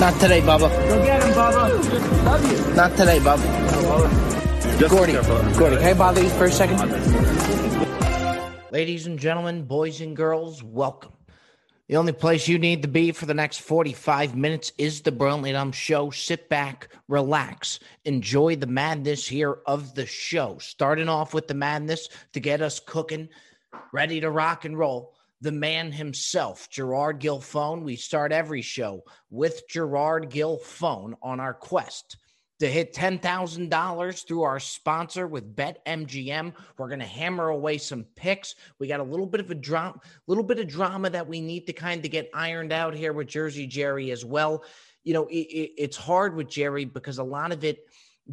Not today, Bubba. Go get him, Bubba. Love you. Not today, Bubba. Gordy, Gordy, can I bother you for a second? Ladies and gentlemen, boys and girls, welcome. The only place you need to be for the next 45 minutes is the Brilliantly Dumb Show. Sit back, relax, enjoy the madness here of the show. Starting off with the madness to get us cooking, ready to rock and roll. The man himself, Gerard Gilfone. We start every show with Gerard Gilfone on our quest to hit $10,000 through our sponsor with BetMGM. We're going to hammer away some picks. We got a little bit of a drama, little bit of drama that we need to kind of get ironed out here with Jersey Jerry as well. You know, it, it, it's hard with Jerry because a lot of it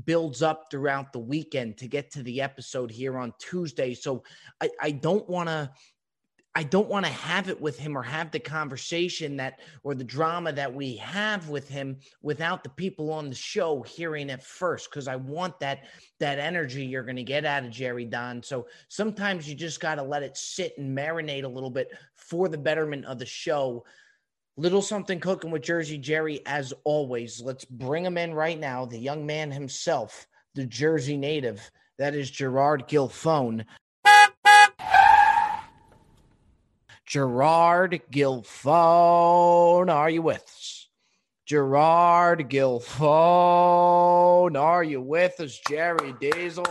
builds up throughout the weekend to get to the episode here on Tuesday. So I, I don't want to I don't want to have it with him or have the conversation that or the drama that we have with him without the people on the show hearing it first because I want that that energy you're going to get out of Jerry Don. So sometimes you just got to let it sit and marinate a little bit for the betterment of the show. Little something cooking with Jersey Jerry as always. Let's bring him in right now, the young man himself, the Jersey native. That is Gerard Gilfone. Gerard Gilfone, are you with us? Gerard Gilfone, are you with us? Jerry Diesel,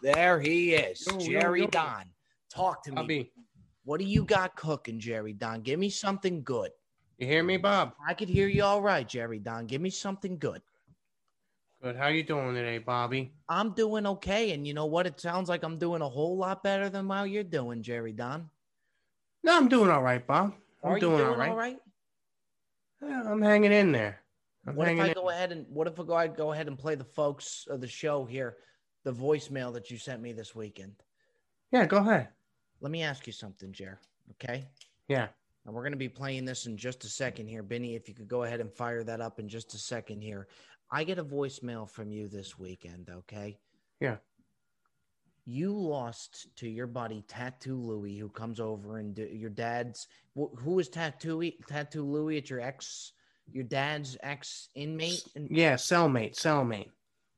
there he is. Yo, yo, Jerry yo. Don, talk to me. Bobby, What do you got cooking, Jerry Don? Give me something good. you hear me, Bob? I could hear you all right, Jerry Don. Give me something good. Good. How you doing today, Bobby? I'm doing okay, and you know what? It sounds like I'm doing a whole lot better than how you're doing, Jerry Don. No, I'm doing all right, Bob. I'm Are you doing, doing all right. all right? Yeah, I'm hanging in there. I'm What if I in. go ahead and what if I go ahead, go ahead and play the folks of the show here, the voicemail that you sent me this weekend? Yeah, go ahead. Let me ask you something, Jer. Okay, Yeah. and we're going to be playing this in just a second here, Benny. If you could go ahead and fire that up in just a second here. I get a voicemail from you this weekend. Okay. Yeah. You lost to your buddy Tattoo Louie, who comes over and do, your dad's. wh- Who was Tattoo Tattoo Louie at your ex, your dad's ex inmate? And Yeah, cellmate, cellmate.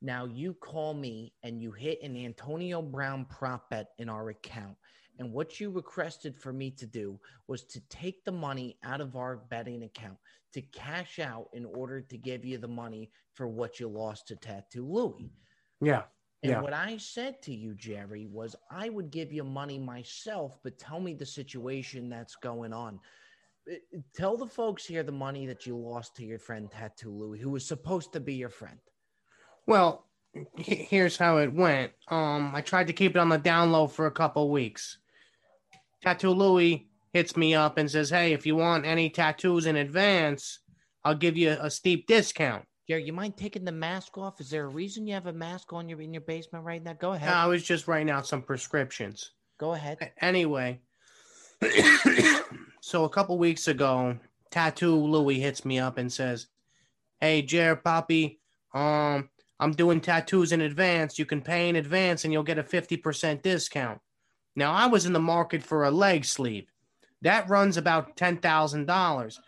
Now you call me and you hit an Antonio Brown prop bet in our account. And what you requested for me to do was to take the money out of our betting account to cash out in order to give you the money for what you lost to Tattoo Louie. Yeah. And Yeah. what I said to you, Jerry, was I would give you money myself, but tell me the situation that's going on. Uh, Tell the folks here the money that you lost to your friend Tattoo Louie, who was supposed to be your friend. Well, here's how it went. Um, I tried to keep it on the down low for a couple weeks. Tattoo Louie hits me up and says, "Hey, if you want any tattoos in advance, I'll give you a steep discount." Jerry, you mind taking the mask off? Is there a reason you have a mask on your in your basement right now? Go ahead. I was just writing out some prescriptions. Go ahead. Anyway, so a couple weeks ago, Tattoo Louie hits me up and says, "Hey, Jer Poppy, um, I'm doing tattoos in advance. You can pay in advance, and you'll get a fifty percent discount." Now, I was in the market for a leg sleeve. That runs about ten thousand dollars.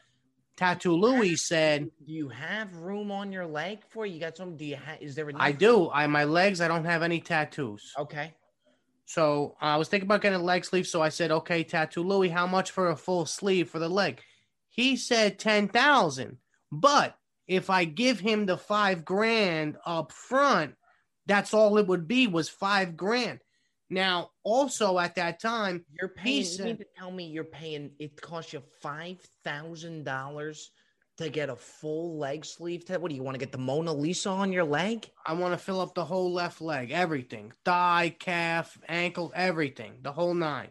Tattoo Louie said, Do you have room on your leg for you got some? Do you have? Is there? "I do. I my legs. I don't have any tattoos." Okay. So uh, I was thinking about getting a leg sleeve. So I said, okay, Tattoo Louie, how much for a full sleeve for the leg? He said 10,000. But if I give him the five grand up front, that's all it would be was five grand. Now, also at that time, You're paying. You said- mean to tell me you're paying? It costs you five thousand dollars to get a full leg sleeve. To, what do you want to get the Mona Lisa on your leg? I want to fill up the whole left leg, everything thigh, calf, ankle, everything, the whole nine.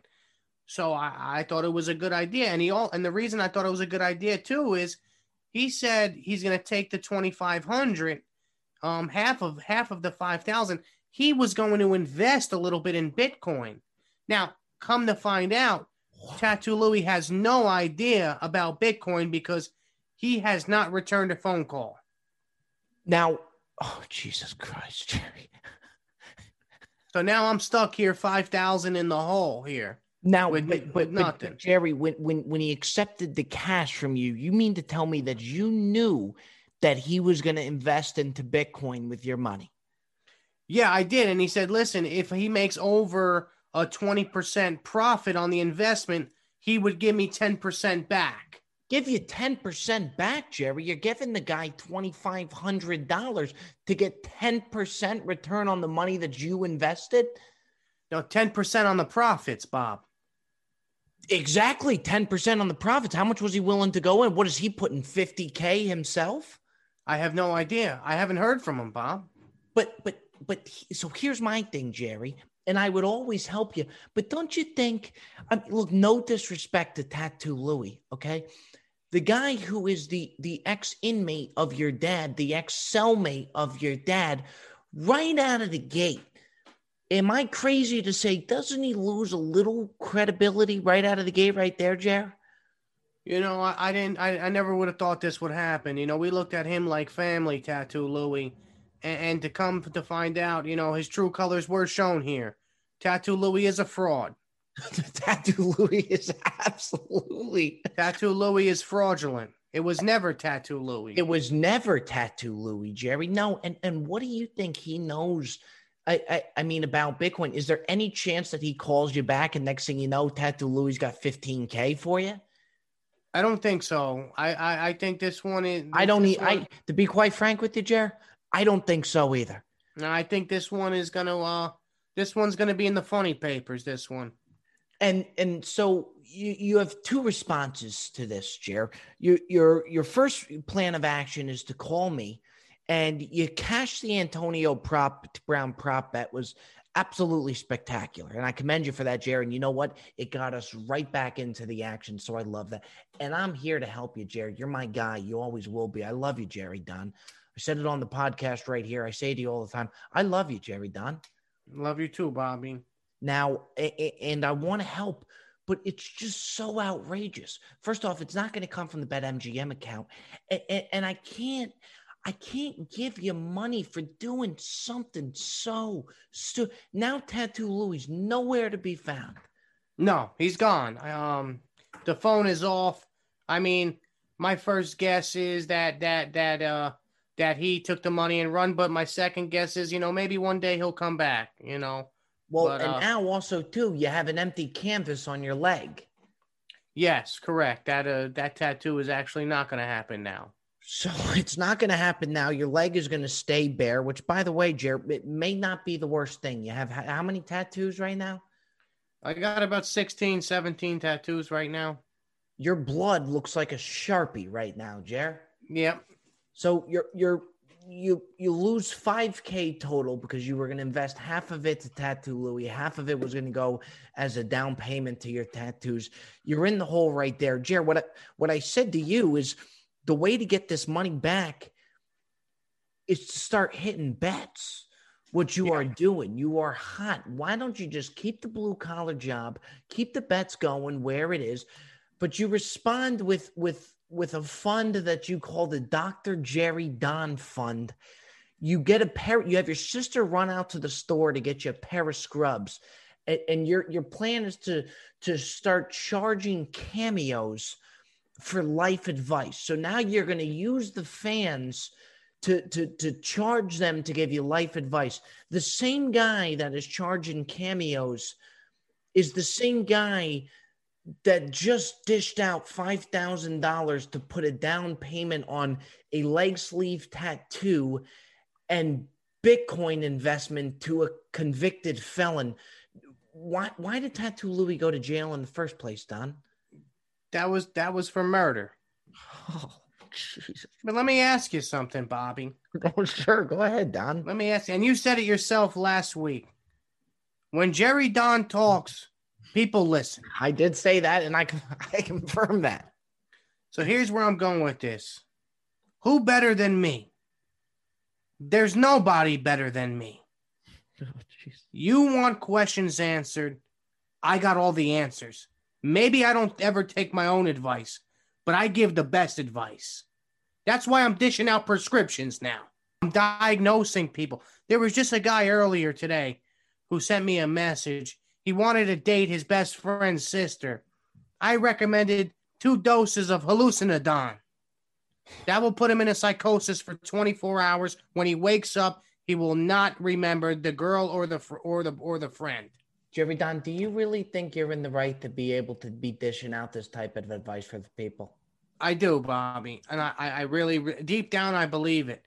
So I, I thought it was a good idea. And he all and the reason I thought it was a good idea too is he said he's gonna take the twenty five hundred, um, half of half of the five thousand. He was going to invest a little bit in Bitcoin. Now, come to find out, Tattoo Louie has no idea about Bitcoin because he has not returned a phone call. Now, oh Jesus Christ, Jerry. So now I'm stuck here, five thousand in the hole here. Now, With- but, with but, but nothing. Jerry, when, when when he accepted the cash from you, you mean to tell me that you knew that he was going to invest into Bitcoin with your money. Yeah, I did. And he said, listen, if he makes over a 20% profit on the investment, he would give me 10% back. Give you 10% back, Jerry. You're giving the guy $2,500 to get 10% return on the money that you invested. No, 10% on the profits, Bob. Exactly, 10% on the profits. How much was he willing to go in? What is he putting 50K himself? I have no idea. I haven't heard from him, Bob. But, but, but, so here's my thing, Jerry and I would always help you. But don't you think? I mean, look, no disrespect to Tattoo Louie, okay? The guy who is the the ex inmate of your dad, the ex cellmate of your dad, right out of the gate. Am I crazy to say doesn't he lose a little credibility right out of the gate, right there, Jer? You know, I, I didn't. I, I never would have thought this would happen. You know, we looked at him like family, Tattoo Louie and, and to come to find out, you know, his true colors were shown here. Tattoo Louie is a fraud. Tattoo Louie is absolutely Tattoo Louie is fraudulent. It was never Tattoo Louie. It was never Tattoo Louie, Jerry. No, and and what do you think he knows? I, I, I mean about Bitcoin. Is there any chance that he calls you back and next thing you know, Tattoo Louie's got 15k for you? I don't think so. I I, I think this one is. I don't need. I to be quite frank with you, Jer. I don't think so either. No, I think this one is gonna uh this one's gonna be in the funny papers, this one. And and so you you have two responses to this, Jer. Your your your first plan of action is to call me and you cash the Antonio prop Brown prop bet was absolutely spectacular. And I commend you for that, Jerry. And you know what? It got us right back into the action. So I love that. And I'm here to help you, Jerry. You're my guy. You always will be. I love you, Jerry Don. I said it on the podcast right here. I say to you all the time, I love you, Jerry Don. Love you too, Bobby. Now, and I want to help, but it's just so outrageous. First off, it's not going to come from the BetMGM account, and I can't. I can't give you money for doing something so stu- now Tattoo Louie's nowhere to be found. No, he's gone. Um the phone is off. I mean, my first guess is that that that uh that he took the money and run. But my second guess is, you know, maybe one day he'll come back. You know. Well, but, and uh, now also too, you have an empty canvas on your leg. Yes, correct. That uh, that tattoo is actually not going to happen now. So it's not going to happen now. Your leg is going to stay bare. Which, by the way, Jared, it may not be the worst thing. You have how many tattoos right now? I got about 16, 17 tattoos right now. Your blood looks like a sharpie right now, Jer. Yep. So you're you're you you lose 5k total because you were going to invest half of it to tattoo louie. Half of it was going to go as a down payment to your tattoos. You're in the hole right there. Jared what I, what i said to you is the way to get this money back is to start hitting bets what you yeah. are doing. You are hot. Why don't you just keep the blue collar job keep the bets going where it is but you respond with with with a fund that you call the Dr. Jerry Don Fund. You get a pair, you have your sister run out to the store to get you a pair of scrubs. And, and your your plan is to to start charging cameos for life advice. So now you're going to use the fans to, to, to charge them to give you life advice. The same guy that is charging cameos is the same guy that just dished out $5,000 to put a down payment on a leg sleeve tattoo and Bitcoin investment to a convicted felon. Why, why did Tattoo Louie go to jail in the first place, Don? That was that was for murder. Oh, Jesus. But let me ask you something, Bobby. Oh, sure. Go ahead, Don. Let me ask you, and you said it yourself last week. When Jerry Don talks, People listen. I did say that, and I I confirm that. So here's where I'm going with this. Who better than me? There's nobody better than me. Oh, you want questions answered. I got all the answers. Maybe I don't ever take my own advice, but I give the best advice. That's why I'm dishing out prescriptions now. I'm diagnosing people. There was just a guy earlier today who sent me a message he wanted to date his best friend's sister. I recommended two doses of hallucinodon. That will put him in a psychosis for 24 hours. When he wakes up, he will not remember the girl or the or the or the friend. Jerry Don, do you really think you're in the right to be able to be dishing out this type of advice for the people? I do, Bobby, and I, I really re- deep down I believe it.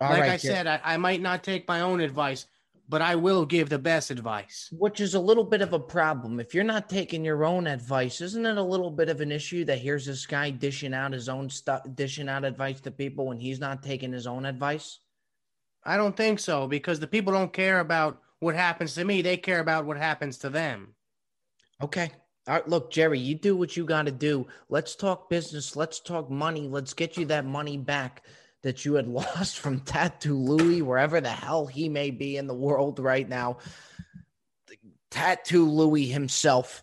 All like right, I Jer- said, I, I might not take my own advice, but I will give the best advice. which is a little bit of a problem. If you're not taking your own advice, isn't it a little bit of an issue that here's this guy dishing out his own stuff, dishing out advice to people when he's not taking his own advice? I don't think so because the people don't care about what happens to me; they care about what happens to them. Okay. All right, look, Jerry, you do what you got to do. Let's talk business. Let's talk money. Let's get you that money back that you had lost from Tattoo Louie, wherever the hell he may be in the world right now. Tattoo Louie himself.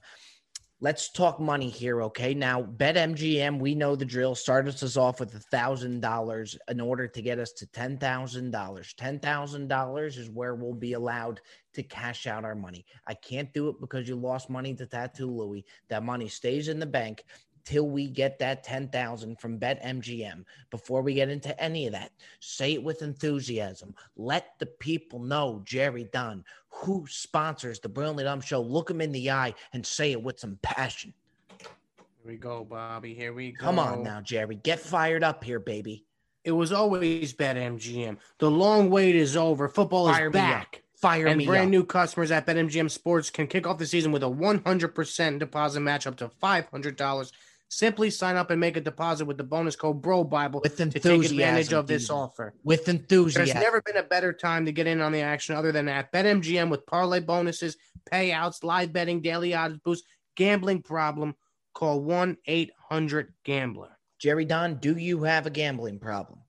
Let's talk money here, okay? Now, BetMGM, we know the drill. Started us off with a thousand dollars in order to get us to ten thousand dollars. Ten thousand dollars is where we'll be allowed to cash out our money. I can't do it because you lost money to Tattoo Louie. That money stays in the bank till we get that 10,000 from BetMGM. Before we get into any of that, say it with enthusiasm. Let the people know Jerry Don, who sponsors the Brilliantly Dumb Show. Look him in the eye and say it with some passion. Here we go, Bobby. Here we go. Come on now, Jerry. Get fired up here, baby. It was always BetMGM. The long wait is over. Football Fire is me up. back. Fire and me brand up. new customers at BetMGM Sports can kick off the season with a 100% deposit match up to $500. Simply sign up and make a deposit with the bonus code Bro Bible With to take advantage of this offer. With enthusiasm, There's never been a better time to get in on the action other than at BetMGM with parlay bonuses, payouts, live betting, daily odds boost, gambling problem. Call 1 800 Gambler. Jerry Don, do you have a gambling problem?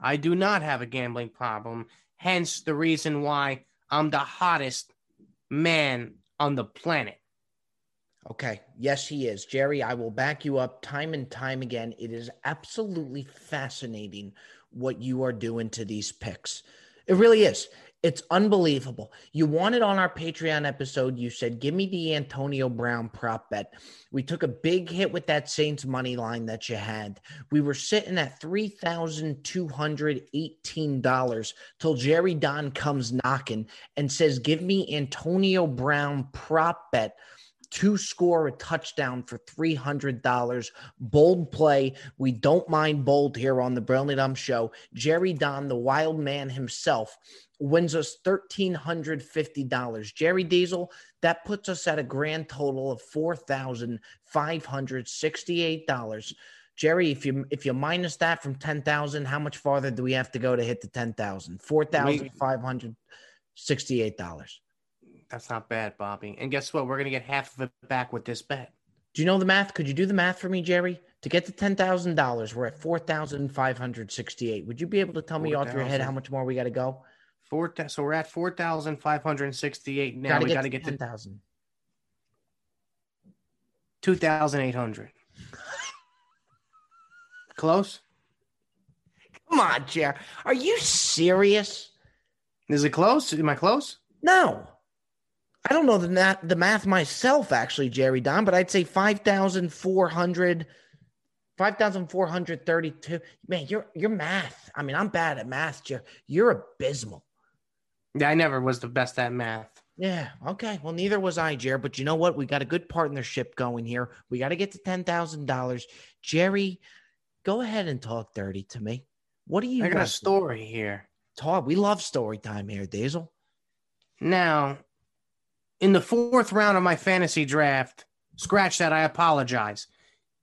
I do not have a gambling problem, hence the reason why I'm the hottest man on the planet. Okay. Yes, he is. Jerry, I will back you up time and time again. It is absolutely fascinating what you are doing to these picks. It really is. It's unbelievable. You wanted on our Patreon episode, you said, give me the Antonio Brown prop bet. We took a big hit with that Saints money line that you had. We were sitting at $3,218 till Jerry Don comes knocking and says, give me Antonio Brown prop bet to score a touchdown for $300. Bold play. We don't mind bold here on the Brilliant Dumb Show. Jerry Don, the wild man himself, wins us $1,350. Jerry Diesel, that puts us at a grand total of $4,568. Jerry, if you if you minus that from 10,000, how much farther do we have to go to hit the 10,000? $4,568. That's not bad, Bobby. And guess what? We're going to get half of it back with this bet. Do you know the math? Could you do the math for me, Jerry? To get to ten thousand dollars, we're at four thousand five hundred sixty-eight. Would you be able to tell me off your head how much more we got to go? Four, so we're at 4,568 now. we got to get ten to thousand. 2,800. Close? Come on, Jerry. Are you serious? Is it close? Am I close? No. I don't know the math, the math myself, actually, Jerry Don, but I'd say 5,400, 5,432. Man, your your math. I mean, I'm bad at math, Jerry. You're abysmal. Yeah, I never was the best at math. Yeah. Okay. Well, neither was I, Jerry. But you know what? We got a good partnership going here. We got to get to ten thousand dollars. Jerry, go ahead and talk dirty to me. What do you I got a story here. Talk. We love story time here, Diesel. Now, in the fourth round of my fantasy draft, scratch that, I apologize.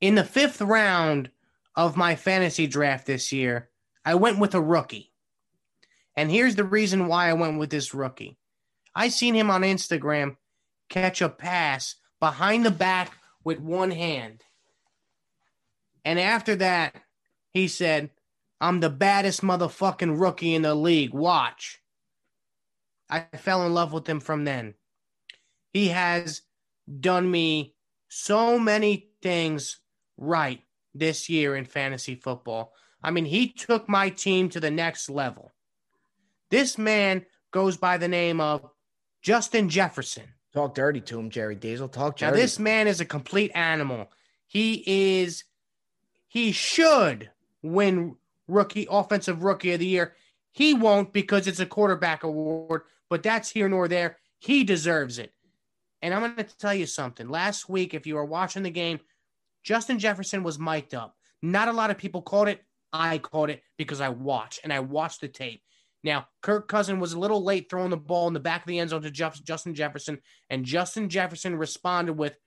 In the fifth round of my fantasy draft this year, I went with a rookie. And here's the reason why I went with this rookie. I seen him on Instagram catch a pass behind the back with one hand. And after that, he said, I'm the baddest motherfucking rookie in the league. Watch. I fell in love with him from then. He has done me so many things right this year in fantasy football. I mean, he took my team to the next level. This man goes by the name of Justin Jefferson. Talk dirty to him, Jerry Diesel. Talk Now, this man is a complete animal. He is, he should win rookie offensive rookie of the year. He won't because it's a quarterback award, but that's here nor there. He deserves it. And I'm going to tell you something. Last week, if you were watching the game, Justin Jefferson was mic'd up. Not a lot of people caught it. I caught it because I watched and I watched the tape. Now, Kirk Cousin was a little late throwing the ball in the back of the end zone to Jeff- Justin Jefferson, and Justin Jefferson responded with,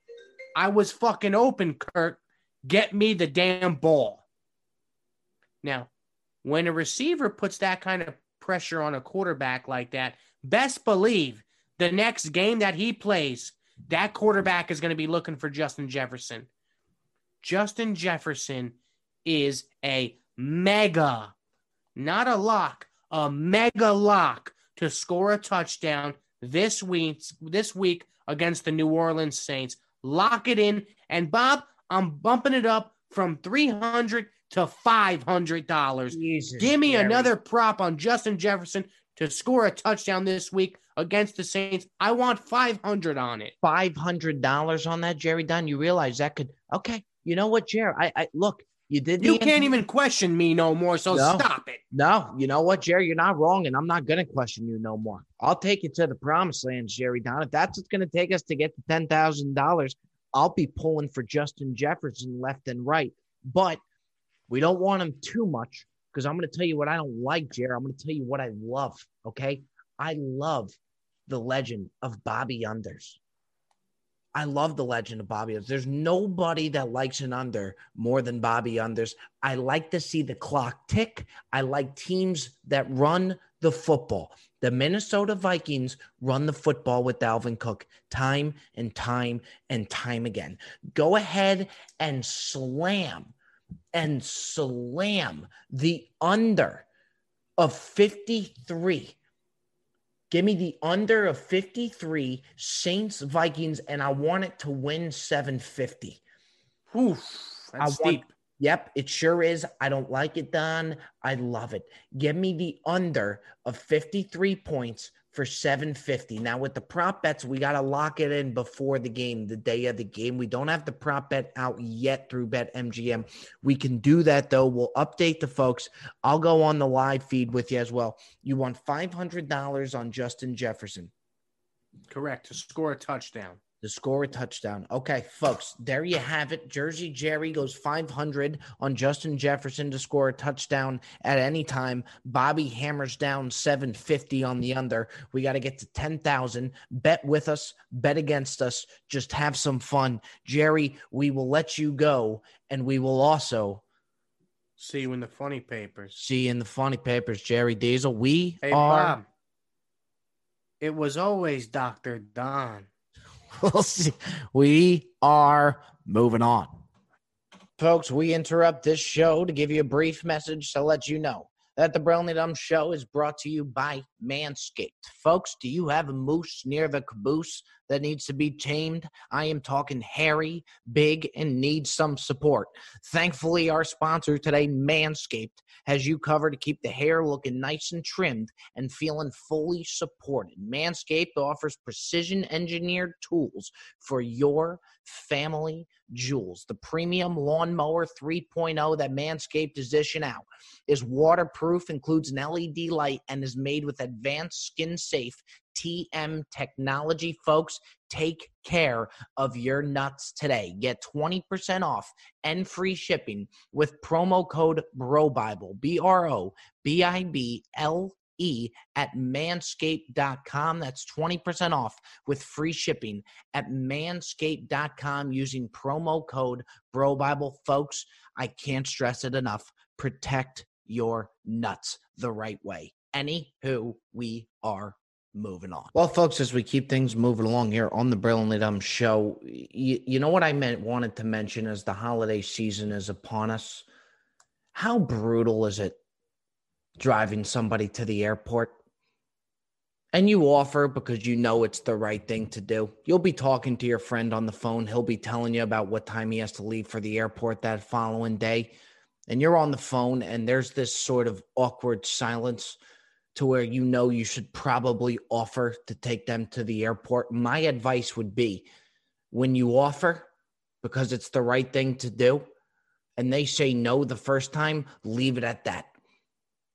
I was fucking open, Kirk. Get me the damn ball. Now, when a receiver puts that kind of pressure on a quarterback like that, best believe the next game that he plays, that quarterback is going to be looking for Justin Jefferson. Justin Jefferson is a mega, not a lock, a mega lock to score a touchdown this week this week against the New Orleans Saints. Lock it in. And Bob, I'm bumping it up from 300 to $500. Give me Jerry. another prop on Justin Jefferson to score a touchdown this week against the Saints. I want 500 on it. five hundred dollars on that, Jerry Don. You realize that could okay. You know what, Jerry? I, I look. You did. You can't even question me no more, so No. stop it. No, you know what, Jerry? You're not wrong, and I'm not gonna question you no more. I'll take you to the promised land, Jerry Don. If that's what's gonna take us to get to ten thousand dollars, I'll be pulling for Justin Jefferson left and right. But we don't want him too much because I'm gonna tell you what I don't like, Jerry. I'm gonna tell you what I love. Okay, I love the legend of Bobby Unders. I love the legend of Bobby Unders. There's nobody that likes an under more than Bobby Unders. I like to see the clock tick. I like teams that run the football. The Minnesota Vikings run the football with Dalvin Cook time and time and time again. Go ahead and slam and slam the under of 53. Give me the under of 53 Saints Vikings, and I want it to win 750. Oof, I that's want- deep. Yep, it sure is. I don't like it, Don. I love it. Give me the under of 53 points for 750. Now, with the prop bets, we got to lock it in before the game, the day of the game. We don't have the prop bet out yet through BetMGM. We can do that, though. We'll update the folks. I'll go on the live feed with you as well. You want $500 on Justin Jefferson Correct. To score a touchdown. To score a touchdown. Okay, folks, there you have it. Jersey Jerry goes 500 on Justin Jefferson to score a touchdown at any time. Bobby hammers down 750 on the under. We got to get to 10,000. Bet with us, bet against us. Just have some fun. Jerry, we will let you go and we will also See you in the funny papers. see you in the funny papers, Jerry Diesel. We Hey, are Bob. It was always Dr. Don. We'll see. We are moving on. Folks, we interrupt this show to give you a brief message to let you know that the Brilliantly Dumb Show is brought to you by Manscaped. Folks, do you have a moose near the caboose that needs to be tamed? I am talking hairy, big, and needs some support. Thankfully, our sponsor today, Manscaped, has you covered to keep the hair looking nice and trimmed and feeling fully supported. Manscaped offers precision engineered tools for your family jewels. The premium lawnmower 3.0 that Manscaped is dishing out is waterproof, includes an LED light, and is made with advanced skin safe TM technology. Folks, take care of your nuts today. Get 20% off and free shipping with promo code BROBIBLE, B R O B I B L E at manscaped.com. That's 20% off with free shipping at manscaped.com using promo code BROBIBLE. Folks, I can't stress it enough. Protect your nuts the right way. Anywho, we are moving on. Well, folks, as we keep things moving along here on the Brilliantly Dumb Show, you, you know what I meant wanted to mention as the holiday season is upon us. How brutal is it driving somebody to the airport? And you offer because you know it's the right thing to do. You'll be talking to your friend on the phone. He'll be telling you about what time he has to leave for the airport that following day. And you're on the phone, and there's this sort of awkward silence to where you know you should probably offer to take them to the airport. My advice would be when you offer, because it's the right thing to do, and they say no the first time, leave it at that.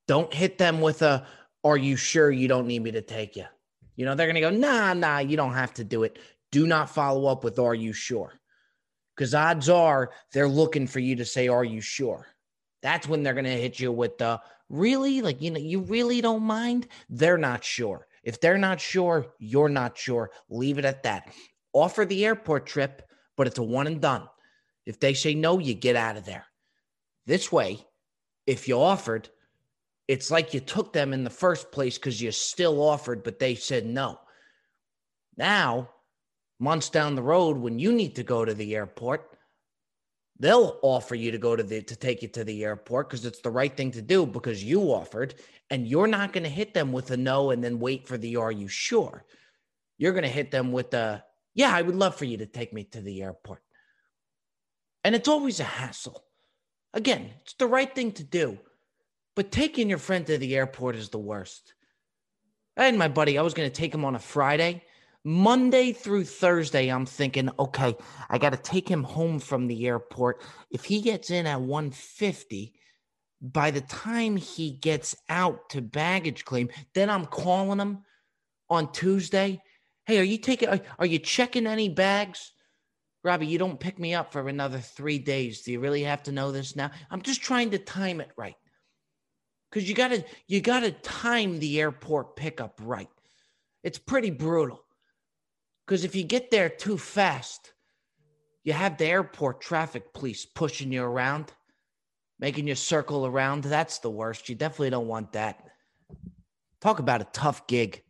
Don't hit them with a, are you sure you don't need me to take you? You know, they're going to go, nah, nah, you don't have to do it. Do not follow up with, are you sure? Because odds are they're looking for you to say, are you sure? That's when they're going to hit you with the, really? Like, you know, you really don't mind? They're not sure. If they're not sure, you're not sure. Leave it at that. Offer the airport trip, but it's a one and done. If they say no, you get out of there. This way, if you offered, it's like you took them in the first place because you still offered, but they said no. Now, months down the road, when you need to go to the airport, they'll offer you to go to the to take you to the airport because it's the right thing to do because you offered, and you're not going to hit them with a no and then wait for the are you sure? You're going to hit them with a yeah, I would love for you to take me to the airport. And it's always a hassle. Again, it's the right thing to do. But taking your friend to the airport is the worst. and my buddy, I was going to take him on a Friday. Monday through Thursday, I'm thinking, okay, I got to take him home from the airport. If he gets in at 150, by the time he gets out to baggage claim, then I'm calling him on Tuesday. Hey, are you taking, are, are you checking any bags? Robbie, you don't pick me up for another three days. Do you really have to know this now? I'm just trying to time it right because you gotta you gotta time the airport pickup right. It's pretty brutal. Because if you get there too fast, you have the airport traffic police pushing you around, making you circle around. That's the worst. You definitely don't want that. Talk about a tough gig.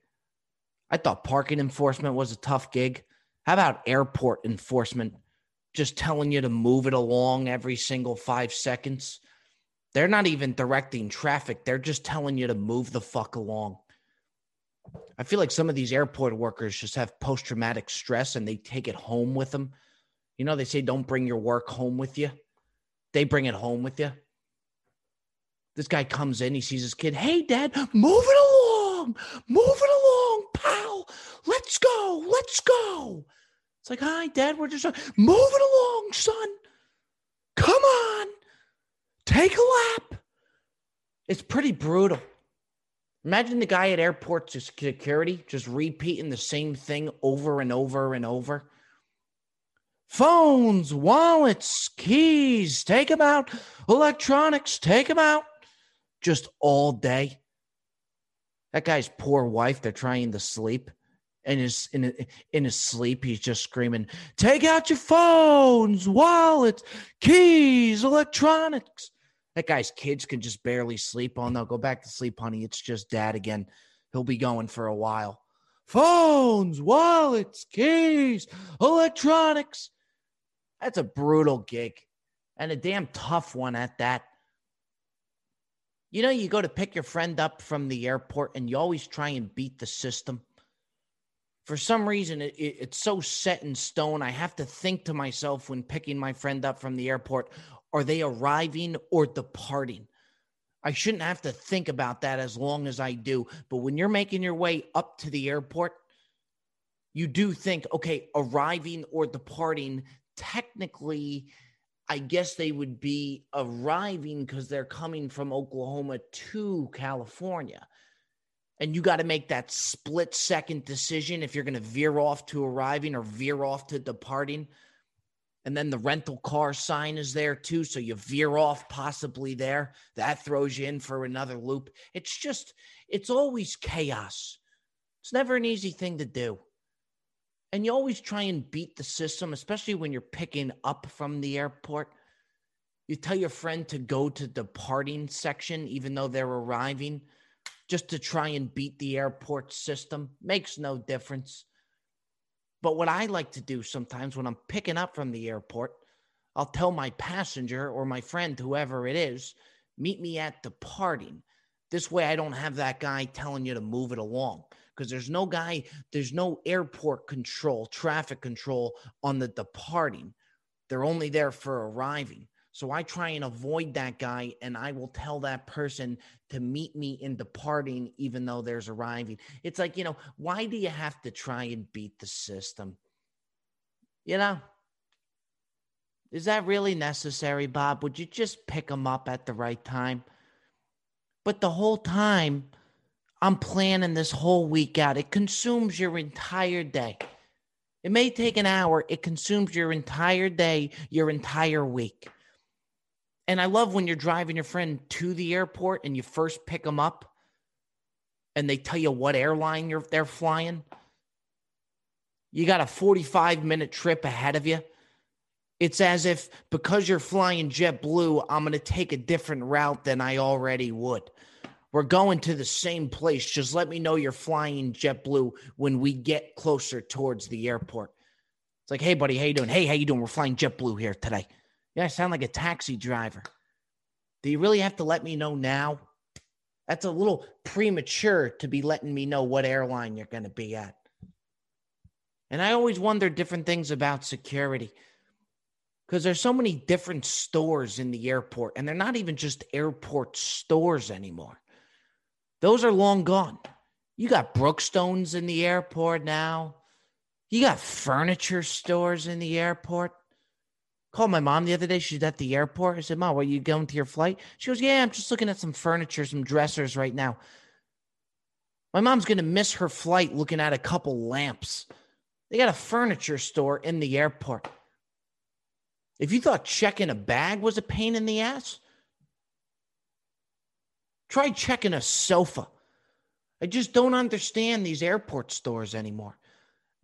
I thought parking enforcement was a tough gig. How about airport enforcement? Just telling you to move it along every single five seconds. They're not even directing traffic. They're just telling you to move the fuck along. I feel like some of these airport workers just have post traumatic stress and they take it home with them. You know, they say don't bring your work home with you. They bring it home with you. This guy comes in, he sees his kid. Hey, dad, move it along, move it along, pal. Let's go, let's go. It's like, hi, dad, we're just move it along, son. Come on. Take a lap. It's pretty brutal. Imagine the guy at airport security just repeating the same thing over and over and over. Phones, wallets, keys, take them out. Electronics, take them out. Just all day. That guy's poor wife, they're trying to sleep. And his in in his sleep, he's just screaming, "Take out your phones, wallets, keys, electronics." That guy's kids can just barely sleep. Oh no, go back to sleep, honey. It's just dad again. He'll be going for a while. Phones, wallets, keys, electronics. That's a brutal gig and a damn tough one at that. You know, you go to pick your friend up from the airport and you always try and beat the system. For some reason, it, it, it's so set in stone. I have to think to myself when picking my friend up from the airport are they arriving or departing? I shouldn't have to think about that as long as I do. But when you're making your way up to the airport, you do think, okay, arriving or departing, technically, I guess they would be arriving because they're coming from Oklahoma to California. And you got to make that split second decision if you're going to veer off to arriving or veer off to departing and then the rental car sign is there too so you veer off possibly there. That throws you in for another loop. It's just it's always chaos. It's never an easy thing to do. And you always try and beat the system especially when you're picking up from the airport. You tell your friend to go to the departing section even though they're arriving just to try and beat the airport system. Makes no difference but what I like to do sometimes when I'm picking up from the airport, I'll tell my passenger or my friend, whoever it is, meet me at departing. This way I don't have that guy telling you to move it along because there's no guy, there's no airport control, traffic control on the departing. They're only there for arriving. So I try and avoid that guy, and I will tell that person to meet me in departing, even though there's arriving. It's like, you know, why do you have to try and beat the system? You know, Is that really necessary, Bob? Would you just pick them up at the right time? But the whole time, I'm planning this whole week out. It consumes your entire day. It may take an hour, it consumes your entire day, your entire week. And I love when you're driving your friend to the airport and you first pick them up and they tell you what airline you're they're flying. You got a 45 minute trip ahead of you. It's as if because you're flying JetBlue, I'm going to take a different route than I already would. We're going to the same place. Just let me know you're flying JetBlue when we get closer towards the airport. It's like, hey, buddy, how you doing? Hey, how you doing? We're flying JetBlue here today. Yeah, I sound like a taxi driver. Do you really have to let me know now? That's a little premature to be letting me know what airline you're going to be at. And I always wonder different things about security because there's so many different stores in the airport, and they're not even just airport stores anymore. Those are long gone. You got Brookstones in the airport now. You got furniture stores in the airport. Called my mom the other day. She's at the airport. I said, Mom, are you going to your flight? She goes, Yeah, I'm just looking at some furniture, some dressers right now. My mom's going to miss her flight looking at a couple lamps. They got a furniture store in the airport. If you thought checking a bag was a pain in the ass, try checking a sofa. I just don't understand these airport stores anymore.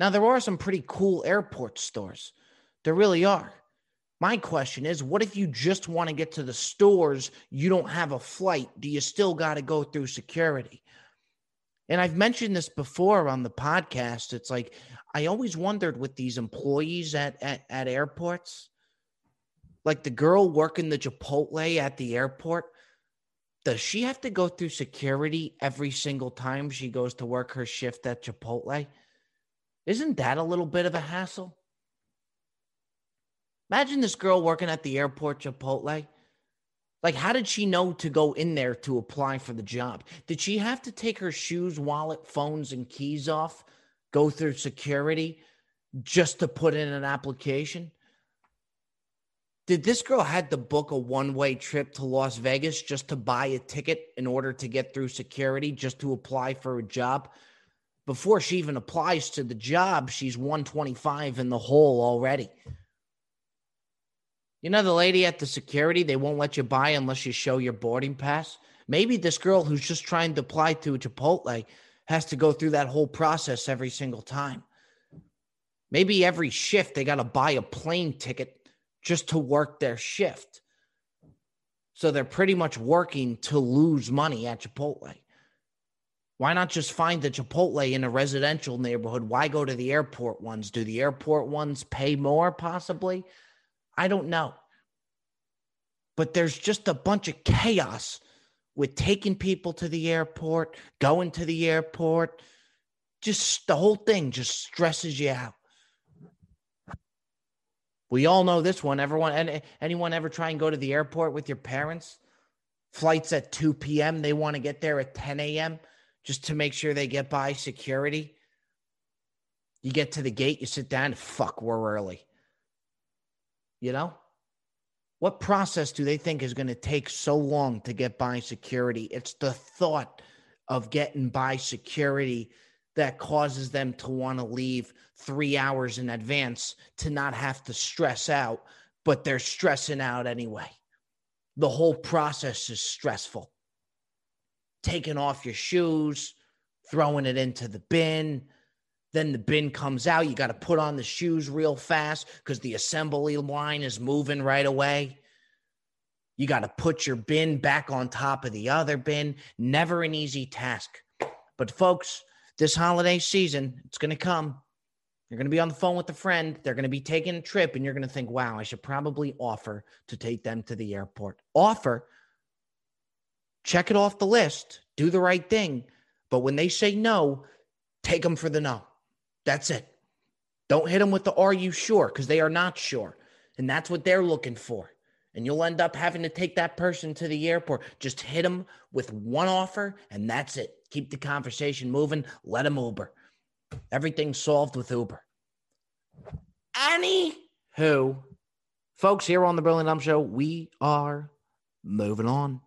Now, there are some pretty cool airport stores. There really are. My question is what if you just want to get to the stores? You don't have a flight. Do you still got to go through security? And I've mentioned this before on the podcast. It's like I always wondered with these employees at, at, at airports, like the girl working the Chipotle at the airport, does she have to go through security every single time she goes to work her shift at Chipotle? Isn't that a little bit of a hassle? Imagine this girl working at the airport Chipotle. Like, how did she know to go in there to apply for the job? Did she have to take her shoes, wallet, phones, and keys off, go through security just to put in an application? Did this girl had to book a one-way trip to Las Vegas just to buy a ticket in order to get through security, just to apply for a job? Before she even applies to the job, she's 125 in the hole already. You know, the lady at the security, they won't let you buy unless you show your boarding pass. Maybe this girl who's just trying to apply to Chipotle has to go through that whole process every single time. Maybe every shift they got to buy a plane ticket just to work their shift. So they're pretty much working to lose money at Chipotle. Why not just find the Chipotle in a residential neighborhood? Why go to the airport ones? Do the airport ones pay more, possibly? I don't know. But there's just a bunch of chaos with taking people to the airport, going to the airport. Just the whole thing just stresses you out. We all know this one. Everyone, anyone ever try and go to the airport with your parents? Flights at 2 p.m. They want to get there at 10 a.m. just to make sure they get by security. You get to the gate, you sit down, fuck, we're early. You know? What process do they think is going to take so long to get by security? It's the thought of getting by security that causes them to want to leave three hours in advance to not have to stress out, but they're stressing out anyway. The whole process is stressful. Taking off your shoes, throwing it into the bin. Then the bin comes out. You got to put on the shoes real fast because the assembly line is moving right away. You got to put your bin back on top of the other bin. Never an easy task. But, folks, this holiday season, it's going to come. You're going to be on the phone with a friend. They're going to be taking a trip, and you're going to think, wow, I should probably offer to take them to the airport. Offer, check it off the list, do the right thing. But when they say no, take them for the no. That's it. Don't hit them with the are you sure? Because they are not sure. And that's what they're looking for. And you'll end up having to take that person to the airport. Just hit them with one offer, and that's it. Keep the conversation moving. Let them Uber. Everything's solved with Uber. Annie, who Folks, here on the Brilliant Dumb Show, we are moving on.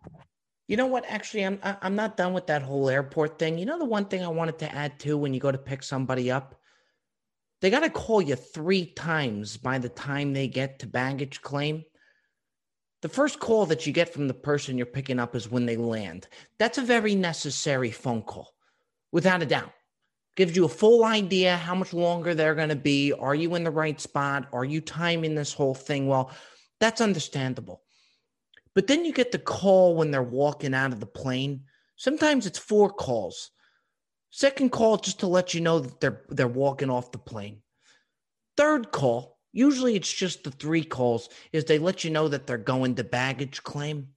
You know what? Actually, I'm I'm not done with that whole airport thing. You know the one thing I wanted to add too when you go to pick somebody up, they got to call you three times by the time they get to baggage claim. The first call that you get from the person you're picking up is when they land. That's a very necessary phone call, without a doubt. Gives you a full idea how much longer they're going to be. Are you in the right spot? Are you timing this whole thing well? That's understandable. But then you get the call when they're walking out of the plane. Sometimes it's four calls. Second call just to let you know that they're they're walking off the plane. Third call, usually it's just the three calls, is they let you know that they're going to baggage claim.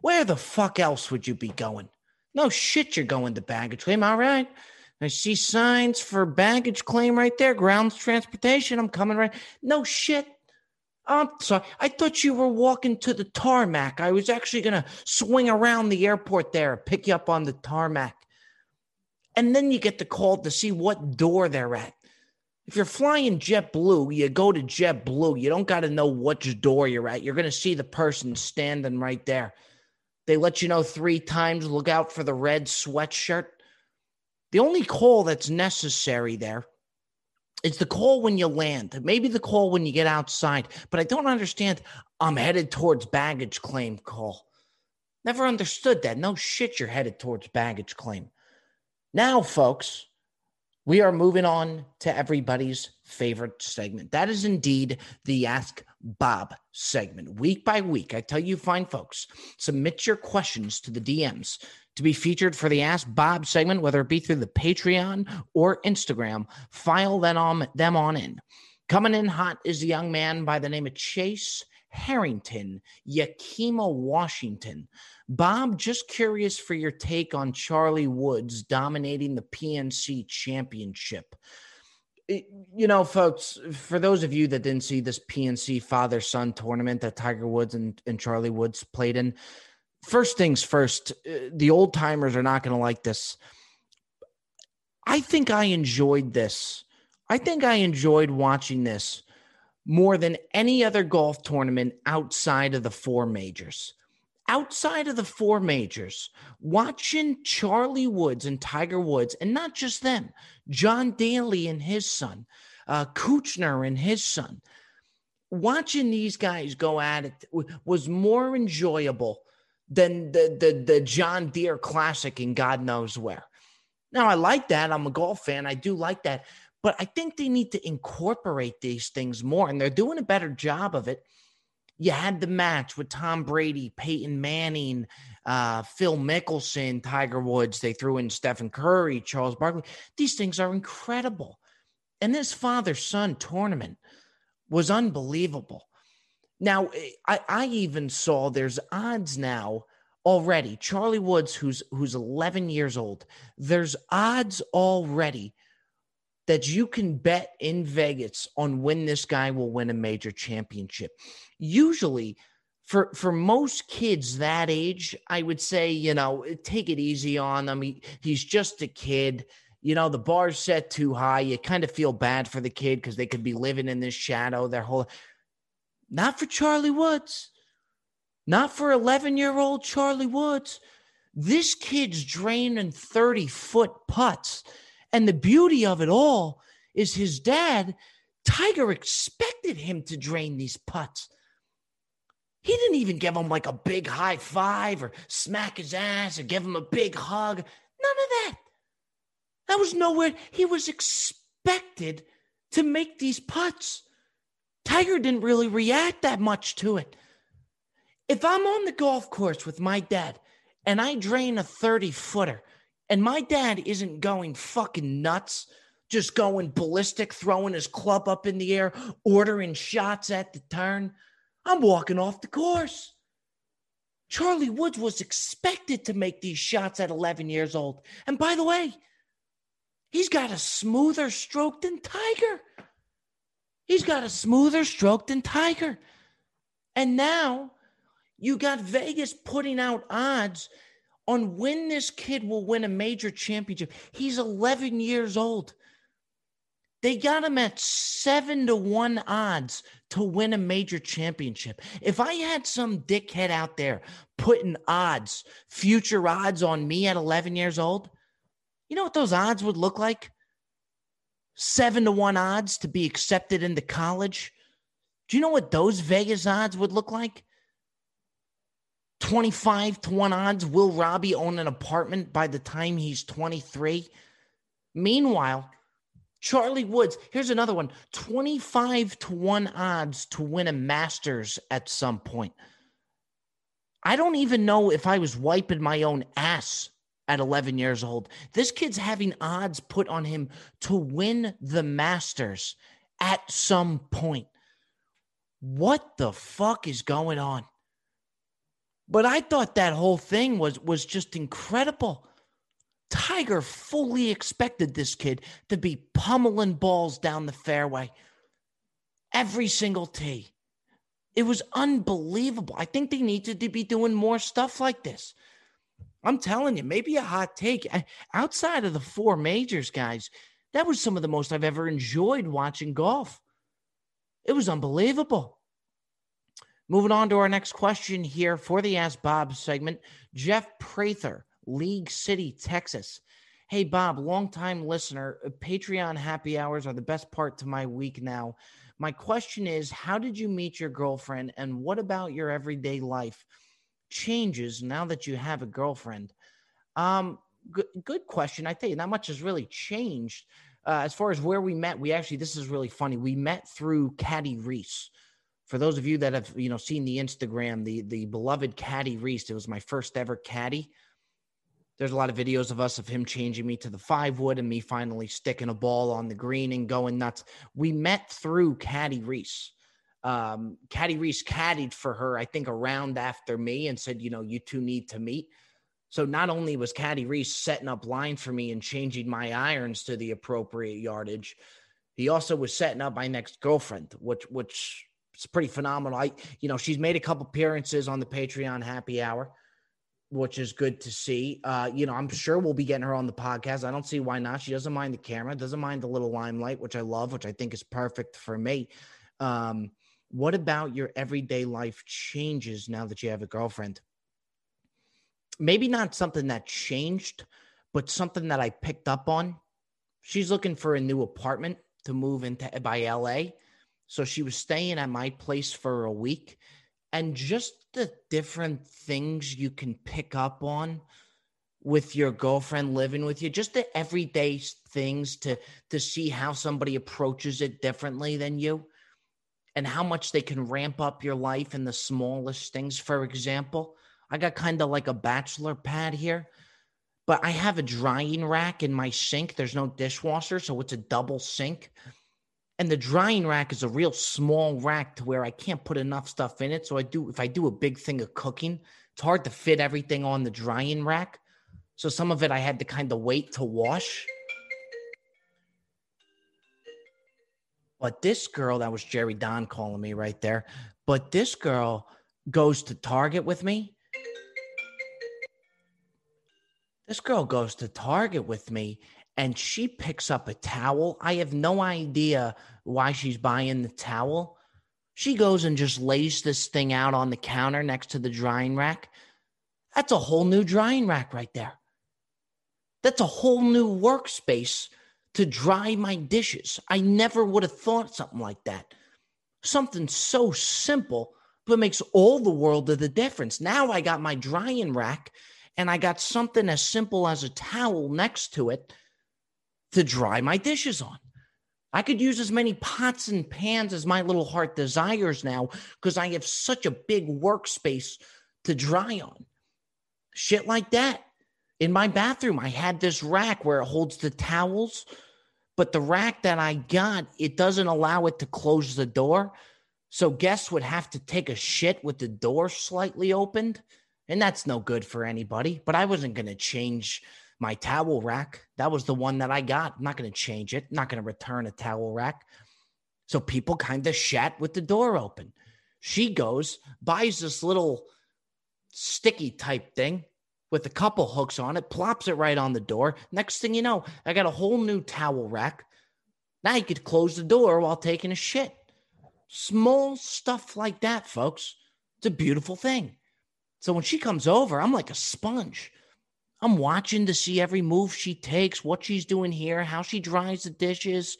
Where the fuck else would you be going? No shit, you're going to baggage claim. All right. I see signs for baggage claim right there. Grounds transportation. I'm coming right. No shit. I'm sorry. I thought you were walking to the tarmac. I was actually going to swing around the airport there, pick you up on the tarmac. And then you get the call to see what door they're at. If you're flying JetBlue, you go to JetBlue. You don't got to know which door you're at. You're going to see the person standing right there. They let you know three times look out for the red sweatshirt. The only call that's necessary there it's the call when you land, maybe the call when you get outside, but I don't understand. I'm headed towards baggage claim call. Never understood that. No shit, you're headed towards baggage claim. Now, folks, we are moving on to everybody's favorite segment. That is indeed the Ask Bob segment. Week by week, I tell you, fine folks, submit your questions to the DMs to be featured for the Ask Bob segment, whether it be through the Patreon or Instagram, file them on, them on in. Coming in hot is a young man by the name of Chase Harrington, Yakima, Washington. Bob, just curious for your take on Charlie Woods dominating the PNC championship. You know, folks, for those of you that didn't see this PNC father son tournament that Tiger Woods and, and Charlie Woods played in, first things first, uh, the old timers are not going to like this. I think I enjoyed this. I think I enjoyed watching this more than any other golf tournament outside of the four majors. Outside of the four majors, watching Charlie Woods and Tiger Woods, and not just them, John Daly and his son, uh, Kuchar and his son, watching these guys go at it was more enjoyable than the the the John Deere Classic in God knows where. Now I like that. I'm a golf fan. I do like that. But I think they need to incorporate these things more, and they're doing a better job of it. You had the match with Tom Brady, Peyton Manning, uh, Phil Mickelson, Tiger Woods. They threw in Stephen Curry, Charles Barkley. These things are incredible. And this father son tournament was unbelievable. Now, I, I even saw there's odds now already. Charlie Woods, who's who's 11 years old, there's odds already that you can bet in Vegas on when this guy will win a major championship. Usually, for for most kids that age, I would say, you know, take it easy on them. He, he's just a kid. You know, the bar's set too high. You kind of feel bad for the kid because they could be living in this shadow their whole not for Charlie Woods. Not for 11 year old Charlie Woods. This kid's draining 30 foot putts. And the beauty of it all is his dad, Tiger, expected him to drain these putts. He didn't even give him like a big high five or smack his ass or give him a big hug. None of that. That was nowhere. He was expected to make these putts. Tiger didn't really react that much to it. If I'm on the golf course with my dad and I drain a 30 footer and my dad isn't going fucking nuts, just going ballistic, throwing his club up in the air, ordering shots at the turn, I'm walking off the course. Charlie Woods was expected to make these shots at 11 years old. And by the way, he's got a smoother stroke than Tiger. He's got a smoother stroke than Tiger. And now you got Vegas putting out odds on when this kid will win a major championship. He's 11 years old. They got him at seven to one odds to win a major championship. If I had some dickhead out there putting odds, future odds on me at 11 years old, you know what those odds would look like? Seven to one odds to be accepted into college. Do you know what those Vegas odds would look like? 25 to 1 odds will Robbie own an apartment by the time he's 23? Meanwhile, Charlie Woods, here's another one 25 to 1 odds to win a Masters at some point. I don't even know if I was wiping my own ass at 11 years old. This kid's having odds put on him to win the Masters at some point. What the fuck is going on? But I thought that whole thing was was just incredible. Tiger fully expected this kid to be pummeling balls down the fairway every single tee. It was unbelievable. I think they needed to be doing more stuff like this. I'm telling you, maybe a hot take. Outside of the four majors, guys, that was some of the most I've ever enjoyed watching golf. It was unbelievable. Moving on to our next question here for the Ask Bob segment. Jeff Prather, League City, Texas. Hey, Bob, longtime listener. Patreon happy hours are the best part to my week now. My question is How did you meet your girlfriend, and what about your everyday life changes now that you have a girlfriend? Um, good, good question. I tell you, not much has really changed. Uh, as far as where we met, we actually, this is really funny. We met through Caddy Reese for those of you that have you know seen the Instagram, the the beloved Caddy Reese, it was my first ever caddy. There's a lot of videos of us of him changing me to the five wood and me finally sticking a ball on the green and going nuts. We met through Caddy Reese. Um, Caddy Reese caddied for her, I think, around after me and said, you know, you two need to meet. So not only was Caddy Reese setting up line for me and changing my irons to the appropriate yardage, he also was setting up my next girlfriend, which which it's pretty phenomenal. I, you know, she's made a couple appearances on the Patreon happy hour, which is good to see. Uh, you know, I'm sure we'll be getting her on the podcast. I don't see why not. She doesn't mind the camera, doesn't mind the little limelight, which I love, which I think is perfect for me. Um, what about your everyday life changes now that you have a girlfriend? Maybe not something that changed, but something that I picked up on. She's looking for a new apartment to move into by LA so she was staying at my place for a week. And just the different things you can pick up on with your girlfriend living with you, just the everyday things to to see how somebody approaches it differently than you and how much they can ramp up your life in the smallest things. For example, I got kind of like a bachelor pad here, but I have a drying rack in my sink. There's no dishwasher, so it's a double sink and the drying rack is a real small rack to where I can't put enough stuff in it. So I do if I do a big thing of cooking, it's hard to fit everything on the drying rack. So some of it I had to kind of wait to wash. But this girl, that was Jerry Don calling me right there. But this girl goes to Target with me. This girl goes to Target with me and she picks up a towel. I have no idea why she's buying the towel. She goes and just lays this thing out on the counter next to the drying rack. That's a whole new drying rack right there. That's a whole new workspace to dry my dishes. I never would have thought something like that. Something so simple, but makes all the world of the difference. Now I got my drying rack and I got something as simple as a towel next to it to dry my dishes on. I could use as many pots and pans as my little heart desires now because I have such a big workspace to dry on. Shit like that. In my bathroom, I had this rack where it holds the towels, but the rack that I got, it doesn't allow it to close the door. So guests would have to take a shit with the door slightly opened. And that's no good for anybody. But I wasn't going to change my towel rack. That was the one that I got. I'm not going to change it. I'm not going to return a towel rack. So people kind of shat with the door open. She goes, buys this little sticky type thing with a couple hooks on it, plops it right on the door. Next thing you know, I got a whole new towel rack. Now you could close the door while taking a shit. Small stuff like that, folks. It's a beautiful thing. So when she comes over, I'm like a sponge. I'm watching to see every move she takes, what she's doing here, how she dries the dishes.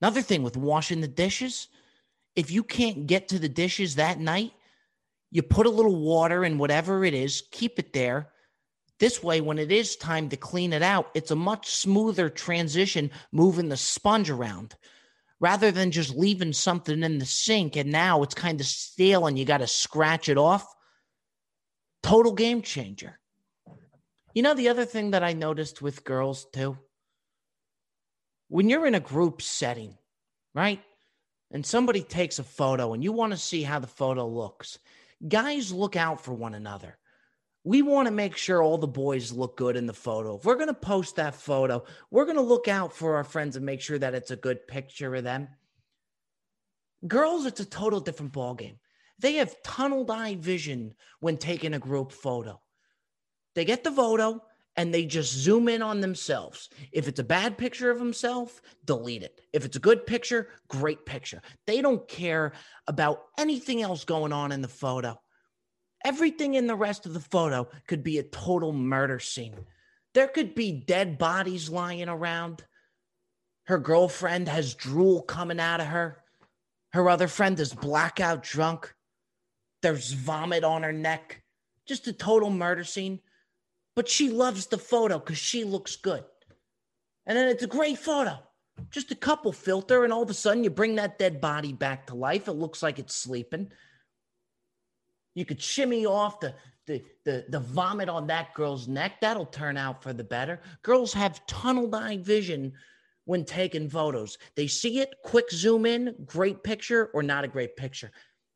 Another thing with washing the dishes, if you can't get to the dishes that night, you put a little water in whatever it is, keep it there. This way, when it is time to clean it out, it's a much smoother transition moving the sponge around rather than just leaving something in the sink and now it's kind of stale and you got to scratch it off. Total game changer. You know, the other thing that I noticed with girls too, when you're in a group setting, right? And somebody takes a photo and you want to see how the photo looks, guys look out for one another we want to make sure all the boys look good in the photo. If we're going to post that photo, we're going to look out for our friends and make sure that it's a good picture of them. Girls, it's a total different ballgame. They have tunneled eye vision when taking a group photo. They get the photo and they just zoom in on themselves. If it's a bad picture of himself, delete it. If it's a good picture, great picture. They don't care about anything else going on in the photo. Everything in the rest of the photo could be a total murder scene. There could be dead bodies lying around. Her girlfriend has drool coming out of her. Her other friend is blackout drunk. There's vomit on her neck. Just a total murder scene. But she loves the photo because she looks good. And then it's a great photo. Just a couple filter, and all of a sudden you bring that dead body back to life. It looks like it's sleeping. You could shimmy off the, the, the, the vomit on that girl's neck. That'll turn out for the better. Girls have tunnel eye vision when taking photos. They see it, quick zoom in, great picture or not a great picture.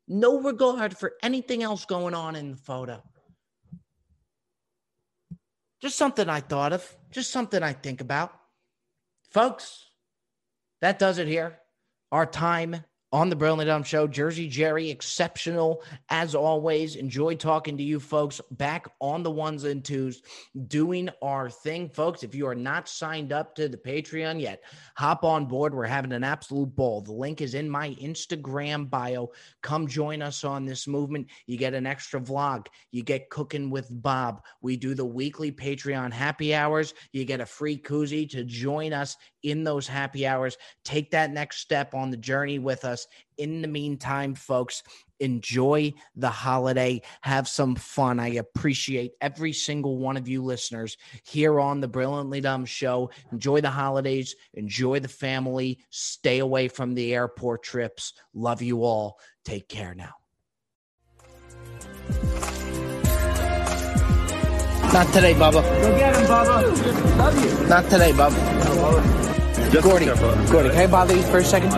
No regard for anything else going on in the photo. Just something I thought of, just something I think about. Folks, that does it here. Our time on the Brilliantly Dumb Show. Jersey Jerry, exceptional as always. Enjoy talking to you folks back on the ones and twos, doing our thing. Folks, if you are not signed up to the Patreon yet, hop on board. We're having an absolute ball. The link is in my Instagram bio. Come join us on this movement. You get an extra vlog, you get cooking with Bob. We do the weekly Patreon happy hours. You get a free koozie to join us in those happy hours. Take that next step on the journey with us. In the meantime, folks, enjoy the holiday. Have some fun. I appreciate every single one of you listeners here on the Brilliantly Dumb Show. Enjoy the holidays. Enjoy the family. Stay away from the airport trips. Love you all. Take care now. Not today, Bubba. Go get him, Bubba. Love you. Not today, Bubba. Just Gordy, Gordy, can I bother you for a second?